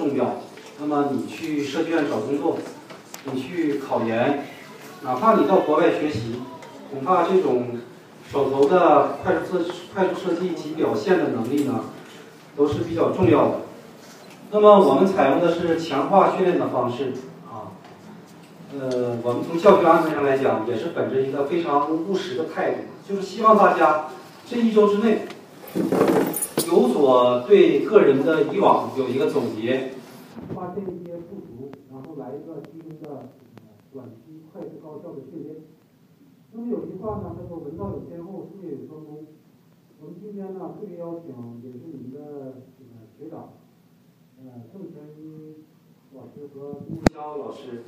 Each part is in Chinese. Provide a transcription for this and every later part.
重要。那么你去设计院找工作，你去考研，哪怕你到国外学习，恐怕这种手头的快速设快速设计及表现的能力呢，都是比较重要的。那么我们采用的是强化训练的方式啊，呃，我们从教学安排上来讲，也是本着一个非常务实的态度，就是希望大家这一周之内我对个人的以往有一个总结。发现一些不足，然后来一个集中的短期、快速、高效的训练。那么有句话呢，叫做“文道有先后，术业有专攻”。我们今天呢，特别邀请也是你们的这个学长，呃，郑全一老师和朱潇老师，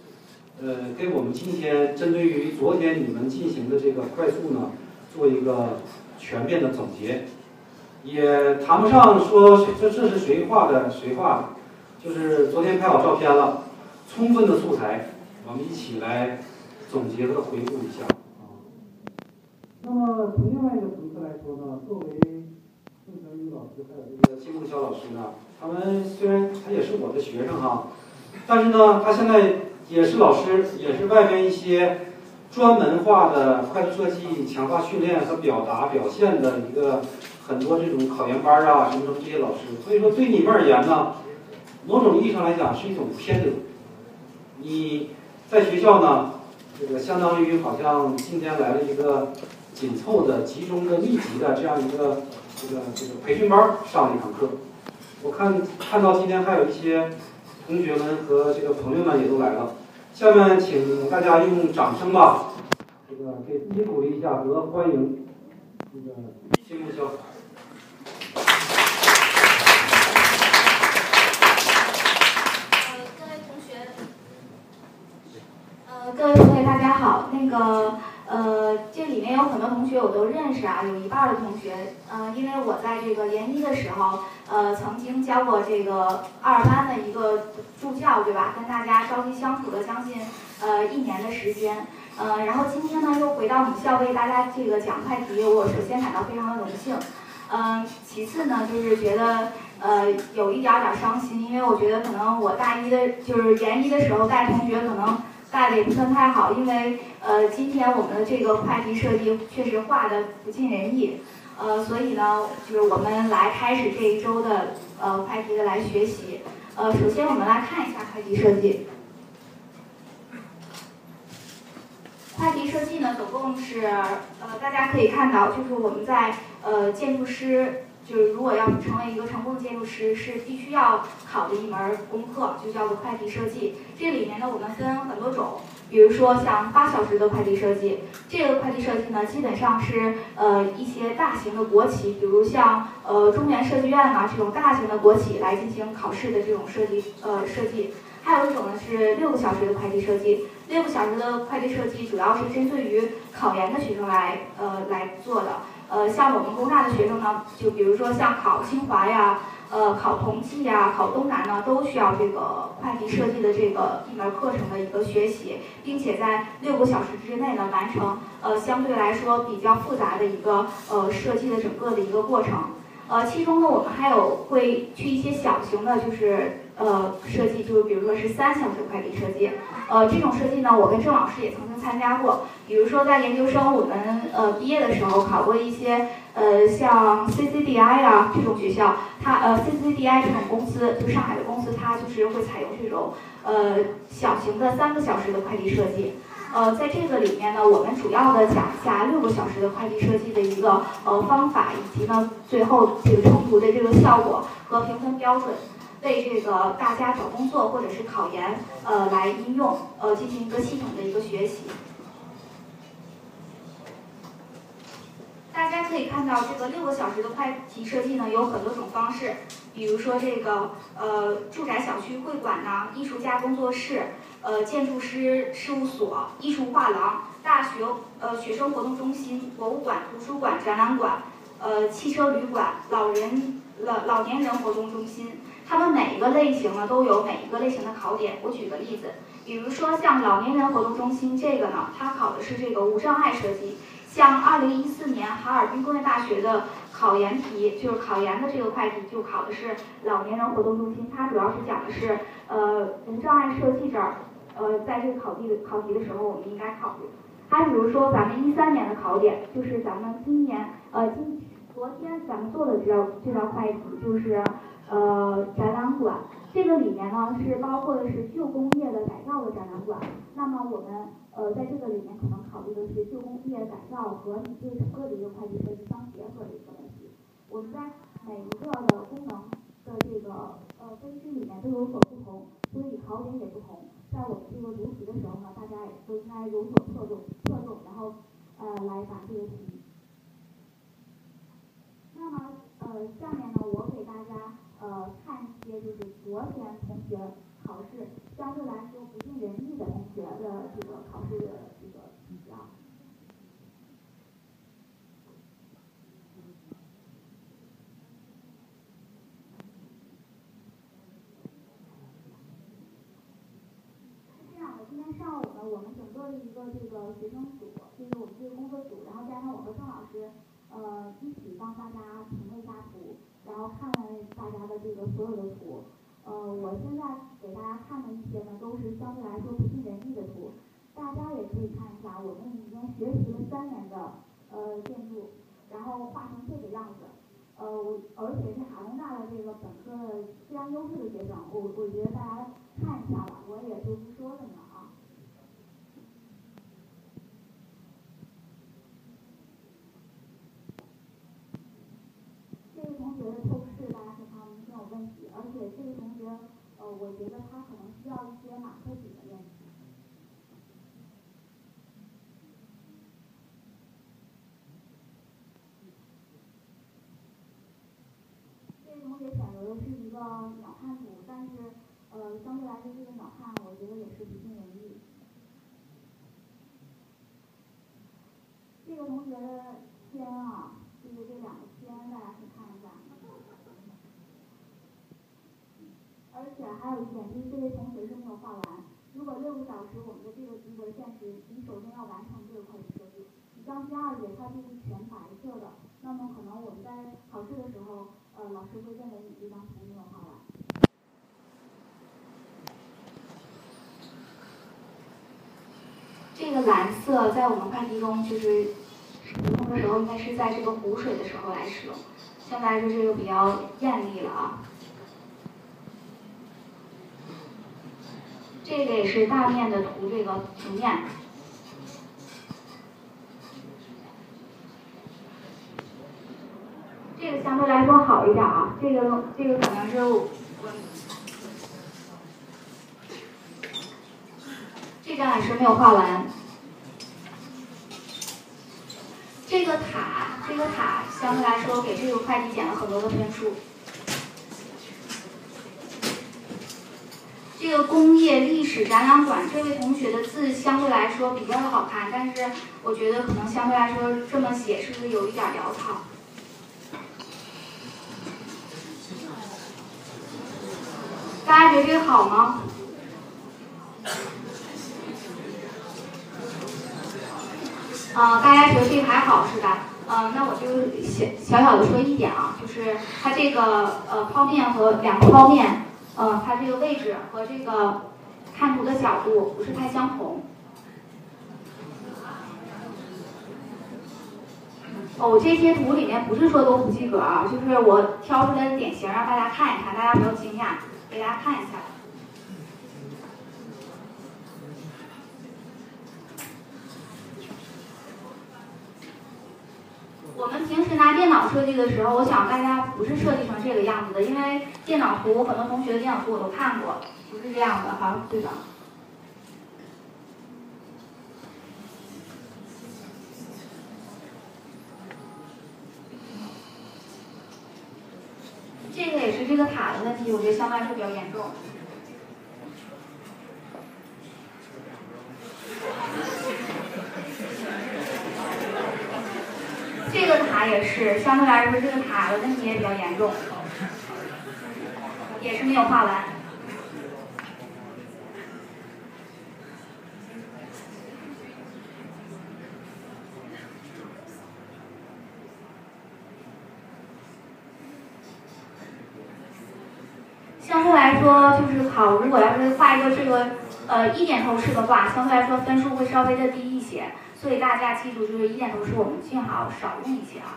呃，给我们今天针对于昨天你们进行的这个快速呢，做一个全面的总结。也谈不上说这这是谁画的，谁画的。就是昨天拍好照片了，充分的素材，我们一起来总结和回顾一下啊。那么从另外一个层次来说呢，作为郑成宇老师还有这个金梦潇老师呢，他们虽然他也是我的学生哈，但是呢，他现在也是老师，也是外边一些专门化的快速设计强化训练和表达表现的一个很多这种考研班啊什么什么这些老师，所以说对你们而言呢。某种意义上来讲是一种偏得。你在学校呢，这个相当于好像今天来了一个紧凑的、集中的、密集的这样一个这个这个培训班上了一堂课。我看看到今天还有一些同学们和这个朋友们也都来了。下面请大家用掌声吧，这个给自己鼓励一下和欢迎这个金木潇。各位同学，大家好。那个，呃，这里面有很多同学我都认识啊，有一半的同学，呃，因为我在这个研一的时候，呃，曾经教过这个二班的一个助教，对吧？跟大家朝夕相处了将近呃一年的时间，呃，然后今天呢又回到母校为大家这个讲快题，我首先感到非常的荣幸，嗯，其次呢就是觉得呃有一点点伤心，因为我觉得可能我大一的就是研一的时候带同学可能。带的也不算太好，因为呃，今天我们的这个快题设计确实画的不尽人意，呃，所以呢，就是我们来开始这一周的呃快题的来学习。呃，首先我们来看一下快题设计。快题设计呢，总共是呃，大家可以看到，就是我们在呃建筑师。就是如果要成为一个成功的建筑师，是必须要考的一门功课，就叫做快题设计。这里面呢，我们分很多种，比如说像八小时的快题设计，这个快题设计呢，基本上是呃一些大型的国企，比如像呃中原设计院啊这种大型的国企来进行考试的这种设计呃设计。还有一种呢是六个小时的快题设计，六个小时的快题设计主要是针对于考研的学生来呃来做的。呃，像我们工大的学生呢，就比如说像考清华呀，呃，考同济呀，考东南呢，都需要这个快题设计的这个一门课程的一个学习，并且在六个小时之内呢，完成呃相对来说比较复杂的一个呃设计的整个的一个过程。呃，其中呢，我们还有会去一些小型的，就是呃设计，就是比如说是三小时快递设计，呃，这种设计呢，我跟郑老师也曾经参加过。比如说在研究生我们呃毕业的时候考过一些呃像 CCDI 啊这种学校，它呃 CCDI 这种公司，就上海的公司，它就是会采用这种呃小型的三个小时的快递设计。呃，在这个里面呢，我们主要的讲一下六个小时的快递设计的一个呃方法，以及呢最后这个成图的这个效果和评分标准，为这个大家找工作或者是考研呃来应用呃进行一个系统的一个学习。大家可以看到，这个六个小时的快题设计呢，有很多种方式，比如说这个呃住宅小区会馆呐，艺术家工作室。呃，建筑师事务所、艺术画廊、大学呃学生活动中心、博物馆、图书馆、展览馆、呃汽车旅馆、老人老老年人活动中心，他们每一个类型呢都有每一个类型的考点。我举个例子，比如说像老年人活动中心这个呢，它考的是这个无障碍设计。像二零一四年哈尔滨工业大学的考研题，就是考研的这个快题，就考的是老年人活动中心，它主要是讲的是呃无障碍设计这儿，呃在这个考题考题的时候，我们应该考虑。还比如说咱们一三年的考点，就是咱们今年呃今昨天咱们做的这道这道快题，就是呃展览馆。这个里面呢是包括的是旧工业的改造的展览馆，那么我们呃在这个里面可能考虑的是旧工业改造和你这整个的一个会计设计相结合的一个问题。我们在每一个的功能的这个呃分区里面都有所不同，所以考点也不同。在我们这个读题的时候呢，大家也都应该有所侧重侧重，然后呃来答这个题。那么呃下面呢我给大家。呃，看一些就是昨天同学考试相对来说不尽人意的同学的这个考试的这个题啊。是这样的，今天上午呢，我们整个的一个这个学生组，就是我们这个工作组，然后加上我和郑老师，呃，一起帮大家评了一下图。然后看了大家的这个所有的图，呃，我现在给大家看的一些呢，都是相对来说不尽人意的图，大家也可以看一下，我们已经学习了三年的呃建筑，然后画成这个样子，呃，而且是哈工大的这个本科非常优秀的学生，我我觉得大家看一下吧，我也就不说了呢。同学的透视大家可以看到明显有问题，而且这个同学，呃，我觉得他可能需要一些马克笔的练习。这位同学选择的是一个鸟瞰图，但是，呃，相对来说这个鸟瞰，我觉得也是不尽人意。这个同学的天啊，就是这两个天，大家可以看。而且还有一点，就是这位同学是没有画完。如果六个小时我们的这个及格线时，你首先要完成这个会计设计。你像第二页，它就是全白色的，那么可能我们在考试的时候，呃，老师会认为你这张图没有画完。这个蓝色在我们快题中就是使用的时候，应该是在这个湖水的时候来使用，相对来说这个比较艳丽了啊。这个也是大面的图，这个平面。这个相对来说好一点啊，这个这个可能是我，这张也是没有画完。这个塔，这个塔相对来说给这个快递减了很多的分数。这个工业历史展览馆，这位同学的字相对来说比较的好看，但是我觉得可能相对来说这么写是不是有一点潦草？大家觉得这个好吗？啊，大家觉得这个还好是吧？嗯，那我就小小小的说一点啊，就是它这个呃剖面和两个剖面。呃，它这个位置和这个看图的角度不是太相同。哦，这些图里面不是说都不及格啊，就是我挑出来的典型让大家看一看，大家不要惊讶，给大家看一下。我们平时拿电脑设计的时候，我想大家不是设计成这个样子的，因为电脑图很多同学的电脑图我都看过，不是这样的哈，对吧？这个也是这个塔的问题，我觉得相对来说比较严重。也是相对来说这个塔的问题也比较严重。也是没有画完。相对来说就是考如果要是画一个这个呃一点透视的话，相对来说分数会稍微的低一些。所以大家记住，就是一点透视我们最好少用一些啊。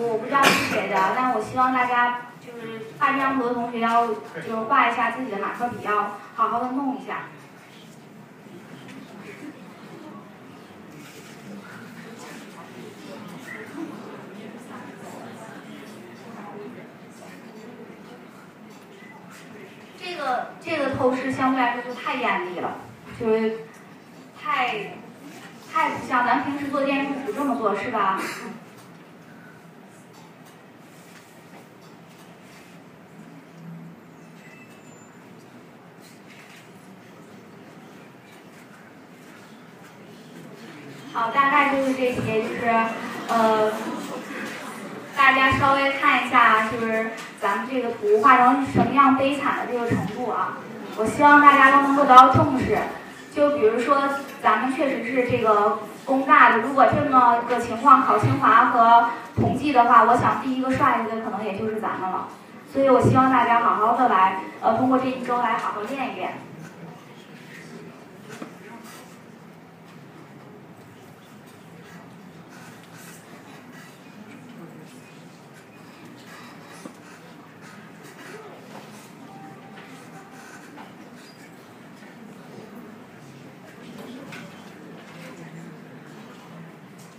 我不知道是谁的，但我希望大家就是画这张图的同学要就是画一下自己的马克笔，要好好的弄一下。这个这个透视相对来说就太艳丽了，就是太太不像咱平时做建筑不这么做是吧？好，大概就是这些，就是呃，大家稍微看一下，就是咱们这个图画成什么样悲惨的这个程度啊。我希望大家都能够得到重视。就比如说，咱们确实是这个工大的，如果这么个情况考清华和同济的话，我想第一个刷下去的可能也就是咱们了。所以我希望大家好好的来，呃，通过这一周来好好练一练。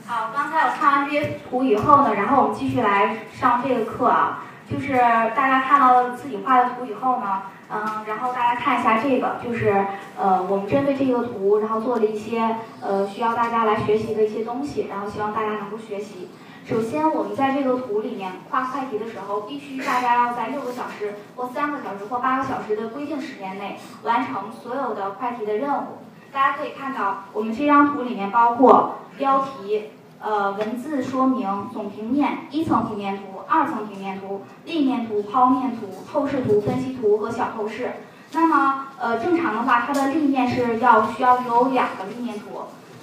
好，刚才我看完这些图以后呢，然后我们继续来上这个课啊。就是大家看到了自己画的图以后呢，嗯，然后大家看一下这个，就是呃，我们针对这个图，然后做了一些呃需要大家来学习的一些东西，然后希望大家能够学习。首先，我们在这个图里面画快题的时候，必须大家要在六个小时或三个小时或八个小时的规定时间内完成所有的快题的任务。大家可以看到，我们这张图里面包括标题。呃，文字说明、总平面、一层平面图、二层平面图、立面图、剖面图、透视图、分析图和小透视。那么，呃，正常的话，它的立面是要需要有两个立面图。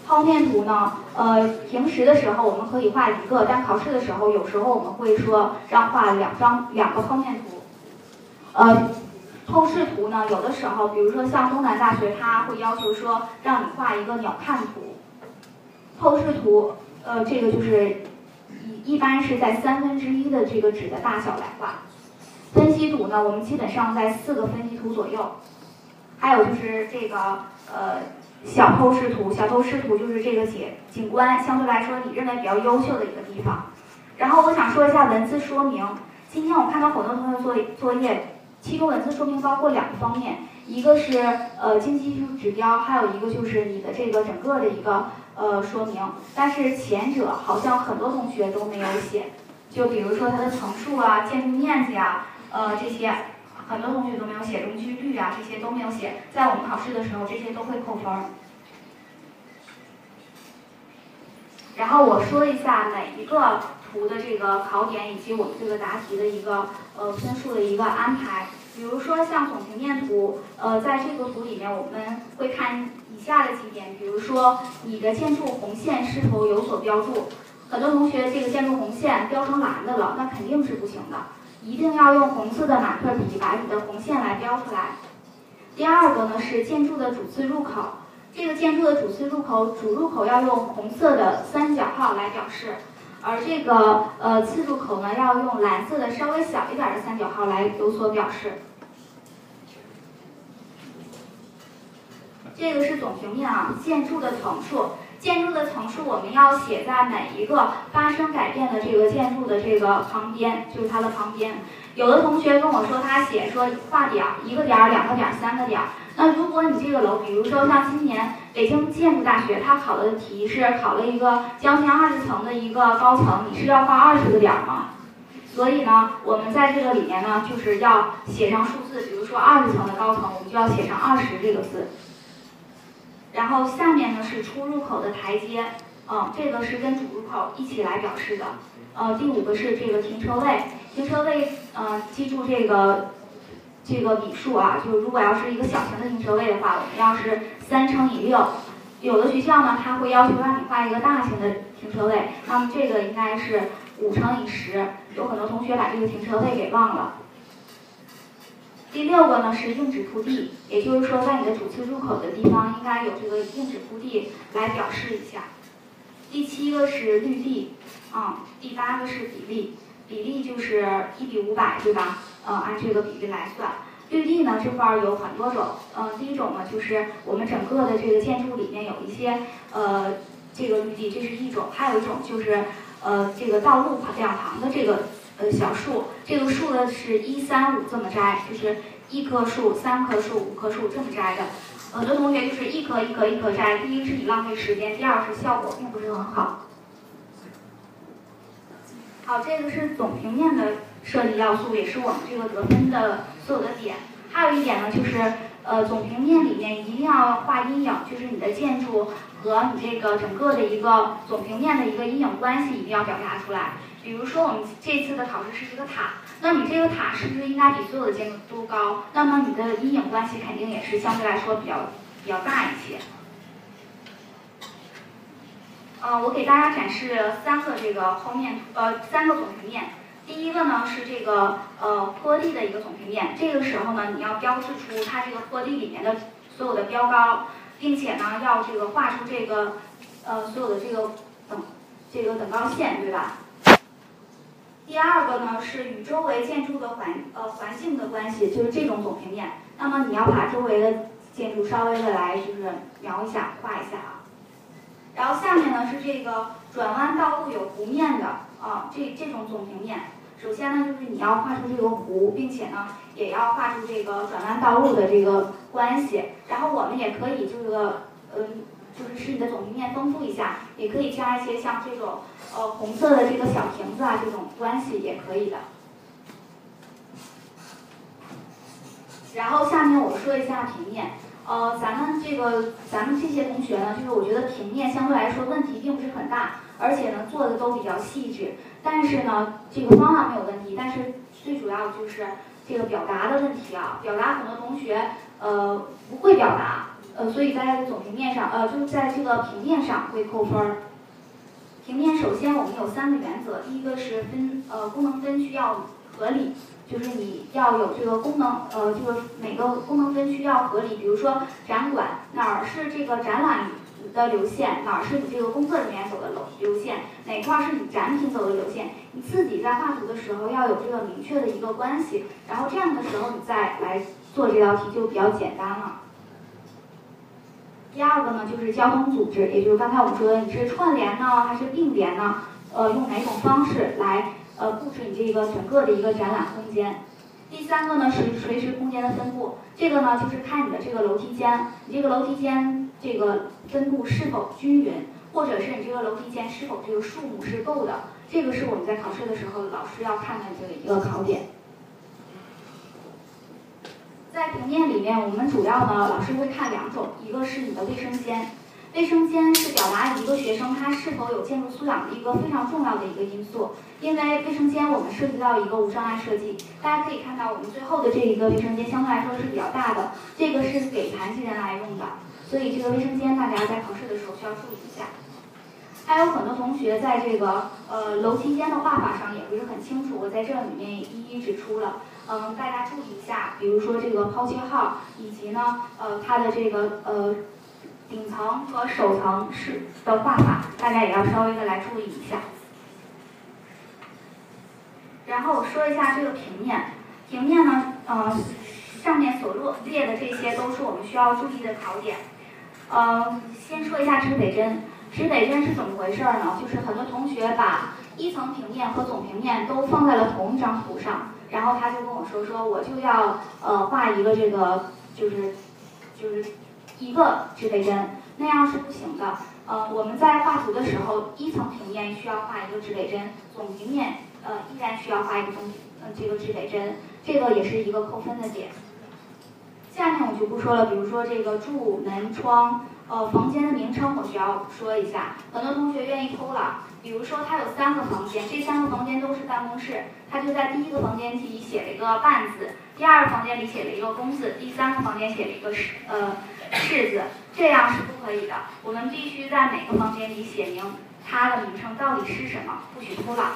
剖面图呢，呃，平时的时候我们可以画一个，但考试的时候有时候我们会说让画两张两个剖面图。呃，透视图呢，有的时候，比如说像东南大学，它会要求说让你画一个鸟瞰图。透视图。呃，这个就是一一般是在三分之一的这个纸的大小来画。分析图呢，我们基本上在四个分析图左右。还有就是这个呃小透视图，小透视图就是这个景景观相对来说你认为比较优秀的一个地方。然后我想说一下文字说明。今天我看到很多同学做作业，其中文字说明包括两个方面，一个是呃经济技术指标，还有一个就是你的这个整个的一个。呃，说明，但是前者好像很多同学都没有写，就比如说它的层数啊、建筑面积啊，呃，这些很多同学都没有写，容积率啊这些都没有写，在我们考试的时候这些都会扣分。然后我说一下每一个图的这个考点以及我们这个答题的一个呃分数的一个安排。比如说像总平面图，呃，在这个图里面我们会看以下的几点，比如说你的建筑红线是否有所标注。很多同学这个建筑红线标成蓝的了，那肯定是不行的，一定要用红色的马克笔把你的红线来标出来。第二个呢是建筑的主次入口，这个建筑的主次入口主入口要用红色的三角号来表示。而这个呃次入口呢，要用蓝色的稍微小一点的三角号来有所表示。这个是总平面啊，建筑的层数，建筑的层数我们要写在每一个发生改变的这个建筑的这个旁边，就是它的旁边。有的同学跟我说，他写说画点儿，一个点儿、两个点儿、三个点儿。那如果你这个楼，比如说像今年北京建筑大学，它考的题是考了一个将近二十层的一个高层，你是要画二十个点吗？所以呢，我们在这个里面呢，就是要写上数字，比如说二十层的高层，我们就要写上二十这个字。然后下面呢是出入口的台阶，嗯，这个是跟主入口一起来表示的。呃，第五个是这个停车位，停车位，呃，记住这个这个笔数啊，就是如果要是一个小型的停车位的话，我们要是三乘以六。有的学校呢，它会要求让你画一个大型的停车位，那么这个应该是五乘以十。有很多同学把这个停车位给忘了。第六个呢是硬纸铺地，也就是说在你的主次入口的地方应该有这个硬纸铺地来表示一下。第七个是绿地，啊，第八个是比例，比例就是一比五百，对吧？呃，按这个比例来算。绿地呢这块儿有很多种，嗯，第一种呢就是我们整个的这个建筑里面有一些呃这个绿地，这是一种，还有一种就是呃这个道路两旁的这个。呃，小树，这个树呢是一三五这么摘，就是一棵树、三棵树、五棵树这么摘的。很多同学就是一棵一棵一棵摘，第一是你浪费时间，第二是效果并不是很好。好，这个是总平面的设计要素，也是我们这个得分的所有的点。还有一点呢，就是呃，总平面里面一定要画阴影，就是你的建筑和你这个整个的一个总平面的一个阴影关系一定要表达出来。比如说，我们这次的考试是一个塔，那你这个塔是不是应该比所有的建筑都高？那么你的阴影关系肯定也是相对来说比较比较大一些。呃，我给大家展示三个这个剖面图，呃，三个总平面。第一个呢是这个呃坡地的一个总平面，这个时候呢你要标志出它这个坡地里面的所有的标高，并且呢要这个画出这个呃所有的这个等这个等高线，对吧？第二个呢是与周围建筑的环呃环境的关系，就是这种总平面。那么你要把周围的建筑稍微的来就是描一下画一下啊。然后下面呢是这个转弯道路有弧面的啊，这这种总平面。首先呢就是你要画出这个弧，并且呢也要画出这个转弯道路的这个关系。然后我们也可以这个嗯。就是使你的总平面丰富一下，也可以加一些像这种呃红色的这个小瓶子啊，这种关系也可以的。然后下面我说一下平面，呃，咱们这个咱们这些同学呢，就是我觉得平面相对来说问题并不是很大，而且呢做的都比较细致，但是呢这个方法没有问题，但是最主要就是这个表达的问题啊，表达很多同学呃不会表达。呃，所以在总平面上，呃，就是在这个平面上会扣分儿。平面首先我们有三个原则，第一个是分呃功能分区要合理，就是你要有这个功能，呃，就是每个功能分区要合理。比如说展馆哪儿是这个展览的流线，哪是你这个工作人员走的流流线，哪块儿是你展品走的流线，你自己在画图的时候要有这个明确的一个关系，然后这样的时候你再来做这道题就比较简单了。第二个呢，就是交通组织，也就是刚才我们说的，你是串联呢，还是并联呢？呃，用哪种方式来呃布置你这个整个的一个展览空间？第三个呢是垂直空间的分布，这个呢就是看你的这个楼梯间，你这个楼梯间这个分布是否均匀，或者是你这个楼梯间是否这个数目是够的，这个是我们在考试的时候老师要看的这个一个考点。在平面里面，我们主要呢，老师会看两种，一个是你的卫生间，卫生间是表达一个学生他是否有建筑素养的一个非常重要的一个因素，因为卫生间我们涉及到一个无障碍设计，大家可以看到我们最后的这一个卫生间相对来说是比较大的，这个是给残疾人来用的，所以这个卫生间大家在考试的时候需要注意一下。还有很多同学在这个呃楼梯间的画法上也不是很清楚，我在这里面一一指出了。嗯，大家注意一下，比如说这个抛接号，以及呢，呃，它的这个呃顶层和首层是的画法，大家也要稍微的来注意一下。然后我说一下这个平面，平面呢，呃，上面所落列的这些都是我们需要注意的考点。呃，先说一下指北针，指北针是怎么回事呢？就是很多同学把一层平面和总平面都放在了同一张图上。然后他就跟我说说，我就要呃画一个这个就是就是一个指北针，那样是不行的。呃，我们在画图的时候，一层平面需要画一个指北针，总平面呃依然需要画一个总呃这个指北针，这个也是一个扣分的点。下面我就不说了，比如说这个柱门窗呃，房间的名称我需要说一下，很多同学愿意偷懒，比如说他有三个房间，这三个房间都是办公室，他就在第一个房间里写了一个半字，第二个房间里写了一个工字，第三个房间写了一个士呃士字，这样是不可以的。我们必须在每个房间里写明它的名称到底是什么，不许偷懒。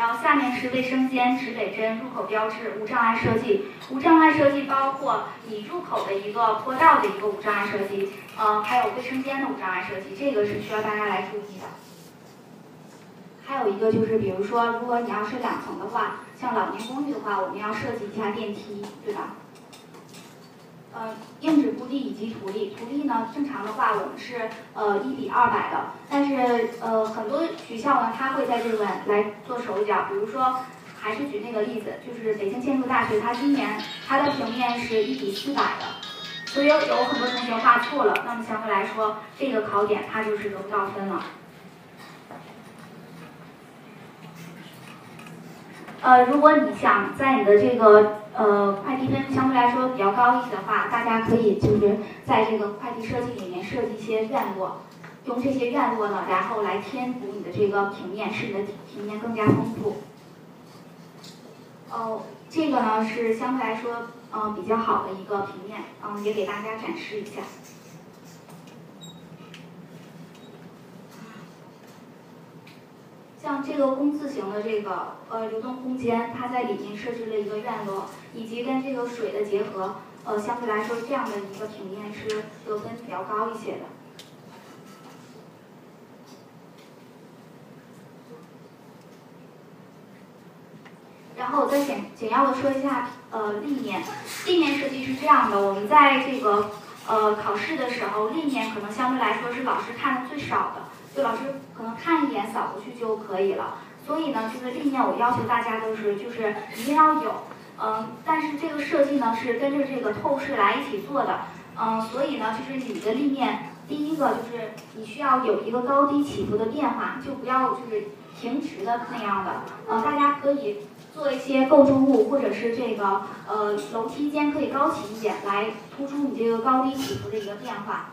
然后下面是卫生间、指北针、入口标志、无障碍设计。无障碍设计包括你入口的一个坡道的一个无障碍设计，呃，还有卫生间的无障碍设计，这个是需要大家来注意的。还有一个就是，比如说，如果你要是两层的话，像老年公寓的话，我们要设计一下电梯，对吧？呃，硬质铺地以及土地，土地呢，正常的话我们是呃一比二百的，但是呃很多学校呢，它会在这个来做手脚，比如说还是举那个例子，就是北京建筑大学，它今年它的平面是一比四百的，所以有很多同学画错了，那么相对来说这个考点它就是得不到分了。呃，如果你想在你的这个呃，快递分相对来说比较高一些的话，大家可以就是在这个快递设计里面设计一些院落，用这些院落呢，然后来填补你的这个平面，使你的平面更加丰富。哦，这个呢是相对来说嗯比较好的一个平面，嗯，也给大家展示一下。像这个工字形的这个呃流动空间，它在里面设置了一个院落，以及跟这个水的结合，呃，相对来说这样的一个平面是得分比较高一些的。然后我再简简要的说一下呃立面，立面设计是这样的，我们在这个呃考试的时候，立面可能相对来说是老师看的最少的。就老师可能看一眼扫过去就可以了，所以呢，就是立面我要求大家都是就是一定要有，嗯，但是这个设计呢是跟着这个透视来一起做的，嗯，所以呢就是你的立面，第一个就是你需要有一个高低起伏的变化，就不要就是平直的那样的，呃，大家可以做一些构筑物或者是这个呃楼梯间可以高起一点来突出你这个高低起伏的一个变化。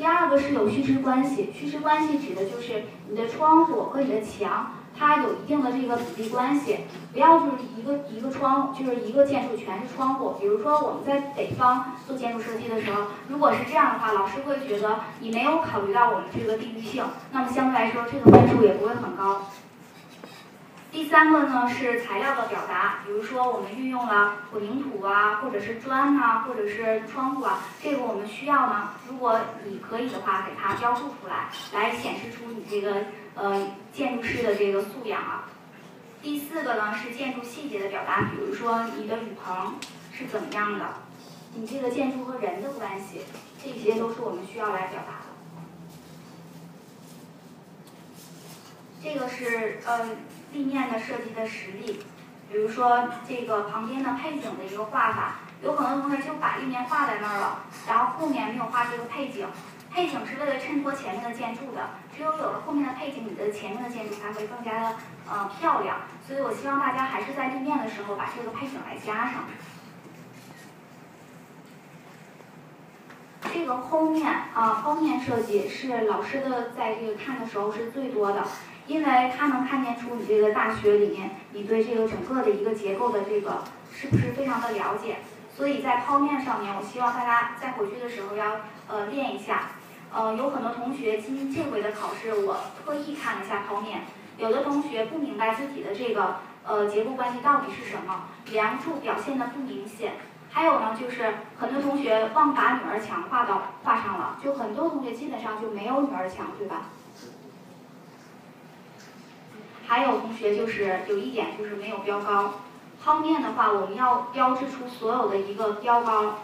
第二个是有虚实关系，虚实关系指的就是你的窗户和你的墙，它有一定的这个比例关系，不要就是一个一个窗，就是一个建筑全是窗户。比如说我们在北方做建筑设计的时候，如果是这样的话，老师会觉得你没有考虑到我们这个地域性，那么相对来说这个分数也不会很高。第三个呢是材料的表达，比如说我们运用了混凝土啊，或者是砖呐，或者是窗户啊，这个我们需要呢。如果你可以的话，给它标注出来，来显示出你这个呃建筑师的这个素养啊。第四个呢是建筑细节的表达，比如说你的雨棚是怎么样的，你这个建筑和人的关系，这些都是我们需要来表达的。这个是呃。立面的设计的实例，比如说这个旁边的配景的一个画法，有很多同学就把立面画在那儿了，然后后面没有画这个配景。配景是为了衬托前面的建筑的，只有有了后面的配景，你的前面的建筑才会更加的呃漂亮。所以我希望大家还是在立面的时候把这个配景来加上。这个剖面啊，剖面设计是老师的在这个看的时候是最多的。因为他能看见出你这个大学里面，你对这个整个的一个结构的这个是不是非常的了解，所以在剖面上面，我希望大家在回去的时候要呃练一下。呃，有很多同学今这回的考试，我特意看了一下剖面，有的同学不明白自己的这个呃结构关系到底是什么，梁柱表现的不明显，还有呢就是很多同学忘把女儿墙画到画上了，就很多同学基本上就没有女儿墙，对吧？还有同学就是有一点就是没有标高，剖面的话，我们要标志出所有的一个标高，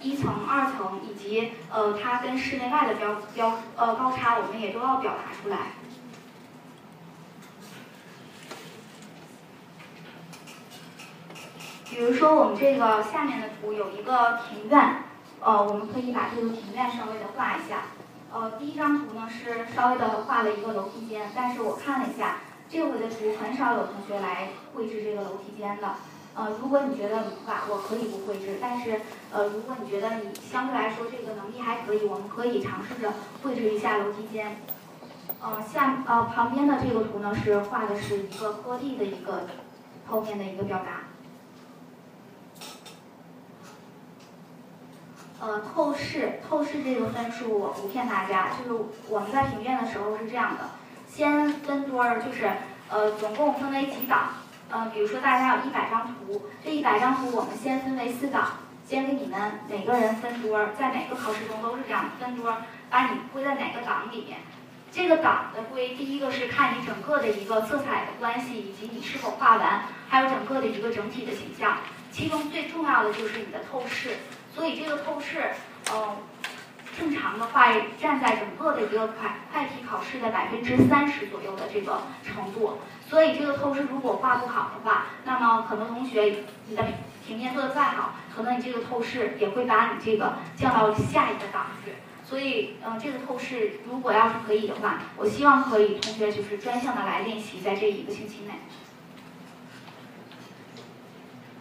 一层、二层以及呃它跟室内外的标标呃高差，我们也都要表达出来。比如说我们这个下面的图有一个庭院，呃，我们可以把这个庭院稍微的画一下。呃，第一张图呢是稍微的画了一个楼梯间，但是我看了一下。这回的图很少有同学来绘制这个楼梯间的，呃，如果你觉得哇，我可以不绘制，但是呃，如果你觉得你相对来说这个能力还可以，我们可以尝试着绘制一下楼梯间。呃，下呃旁边的这个图呢是画的是一个坡地的一个后面的一个表达。呃，透视透视这个分数我不骗大家，就是我们在评卷的时候是这样的，先分多儿，就是呃总共分为几档。呃，比如说大家有一百张图，这一百张图我们先分为四档，先给你们每个人分桌，在每个考试中都是这样分桌，把你归在哪个档里面。这个档的归，第一个是看你整个的一个色彩的关系，以及你是否画完，还有整个的一个整体的形象。其中最重要的就是你的透视，所以这个透视，嗯，正常的话占在整个的一个快快题考试的百分之三十左右的这个程度。所以这个透视如果画不好的话，那么很多同学你的平面做的再好，可能你这个透视也会把你这个降到下一个档次。所以，嗯，这个透视如果要是可以的话，我希望可以同学就是专项的来练习，在这一个星期内。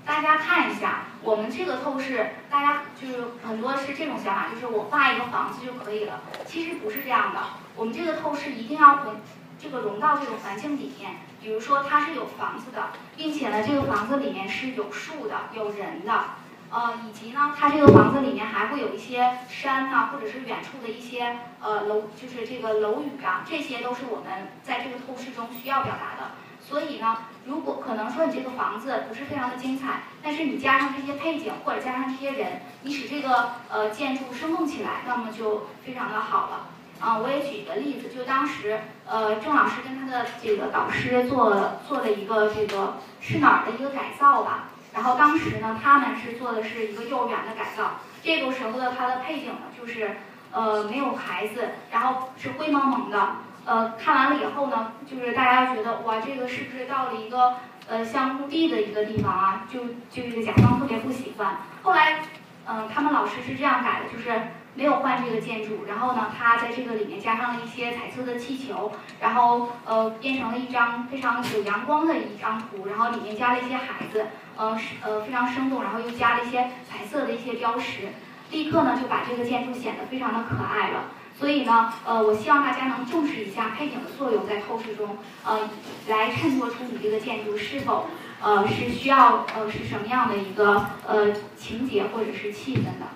大家看一下，我们这个透视，大家就是很多是这种想法，就是我画一个房子就可以了。其实不是这样的，我们这个透视一定要混，这个融到这种环境里面。比如说它是有房子的，并且呢，这个房子里面是有树的、有人的，呃，以及呢，它这个房子里面还会有一些山呐，或者是远处的一些呃楼，就是这个楼宇啊，这些都是我们在这个透视中需要表达的。所以呢，如果可能说你这个房子不是非常的精彩，但是你加上这些配景或者加上这些人，你使这个呃建筑生动起来，那么就非常的好了。啊，我也举一个例子，就当时呃郑老师跟他的这个导师做做了一个这个是哪儿的一个改造吧。然后当时呢，他们是做的是一个幼儿园的改造。这个时候的它的配景呢，就是呃没有孩子，然后是灰蒙蒙的。呃，看完了以后呢，就是大家觉得哇，这个是不是到了一个呃像墓地的一个地方啊？就就是甲方特别不喜欢。后来，嗯，他们老师是这样改的，就是没有换这个建筑，然后呢，他在这个里面加上了一些彩色的气球，然后呃变成了一张非常有阳光的一张图，然后里面加了一些孩子，呃呃非常生动，然后又加了一些彩色的一些标识，立刻呢就把这个建筑显得非常的可爱了。所以呢，呃，我希望大家能重视一下配景的作用，在透视中，呃，来衬托出你这个建筑是否，呃，是需要，呃，是什么样的一个，呃，情节或者是气氛的。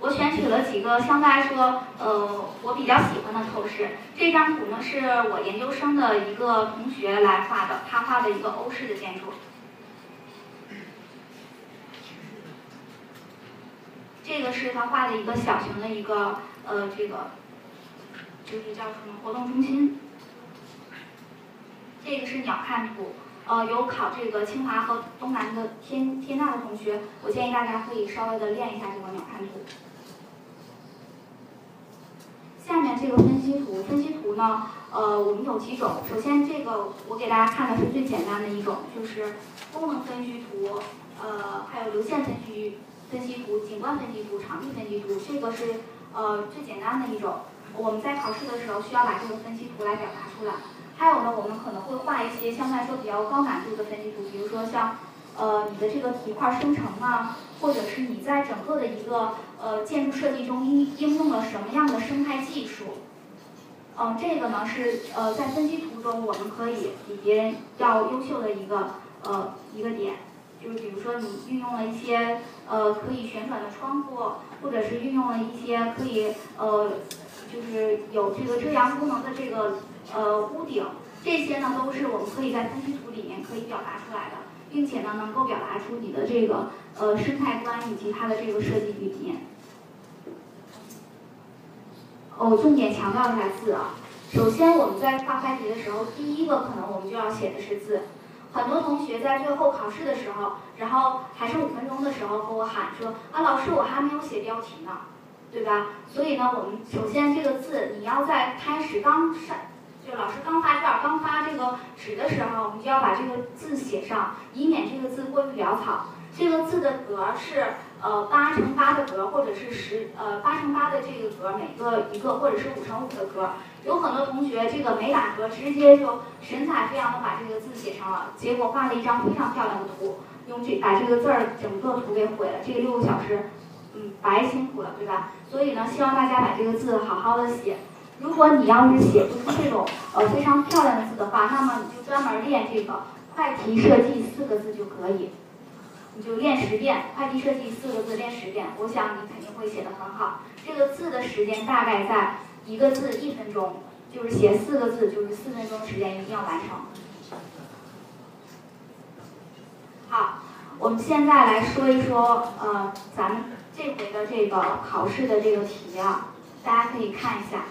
我选取了几个相对来说，呃，我比较喜欢的透视。这张图呢，是我研究生的一个同学来画的，他画的一个欧式的建筑。这个是他画的一个小型的一个呃，这个就是叫什么活动中心。这个是鸟瞰图，呃，有考这个清华和东南的天天大的同学，我建议大家可以稍微的练一下这个鸟瞰图。下面这个分析图，分析图呢，呃，我们有几种。首先，这个我给大家看的是最简单的一种，就是功能分析图，呃，还有流线分析。分析图、景观分析图、场地分析图，这个是呃最简单的一种。我们在考试的时候需要把这个分析图来表达出来。还有呢，我们可能会画一些相对来说比较高难度的分析图，比如说像呃你的这个体块生成啊，或者是你在整个的一个呃建筑设计中应应用了什么样的生态技术。嗯，这个呢是呃在分析图中我们可以比别人要优秀的一个呃一个点。就是比如说，你运用了一些呃可以旋转的窗户，或者是运用了一些可以呃就是有这个遮阳功能的这个呃屋顶，这些呢都是我们可以在分析图里面可以表达出来的，并且呢能够表达出你的这个呃生态观以及它的这个设计理念。哦，重点强调一下字啊，首先我们在画开题的时候，第一个可能我们就要写的是字。很多同学在最后考试的时候，然后还剩五分钟的时候和我喊说：“啊，老师，我还没有写标题呢，对吧？”所以呢，我们首先这个字你要在开始刚上，就老师刚发卷、刚发这个纸的时候，我们就要把这个字写上，以免这个字过于潦草。这个字的格是呃八乘八的格，或者是十呃八乘八的这个格，每个一个，或者是五乘五的格。有很多同学这个没打格，直接就神采飞扬的把这个字写上了，结果画了一张非常漂亮的图，用这把这个字儿整个图给毁了。这个六个小时，嗯，白辛苦了，对吧？所以呢，希望大家把这个字好好的写。如果你要是写不出这种呃非常漂亮的字的话，那么你就专门练这个快题设计四个字就可以，你就练十遍，快递设计四个字练十遍，我想你肯定会写的很好。这个字的时间大概在一个字一分钟，就是写四个字就是四分钟时间一定要完成。好，我们现在来说一说呃咱们这回的这个考试的这个题啊，大家可以看一下。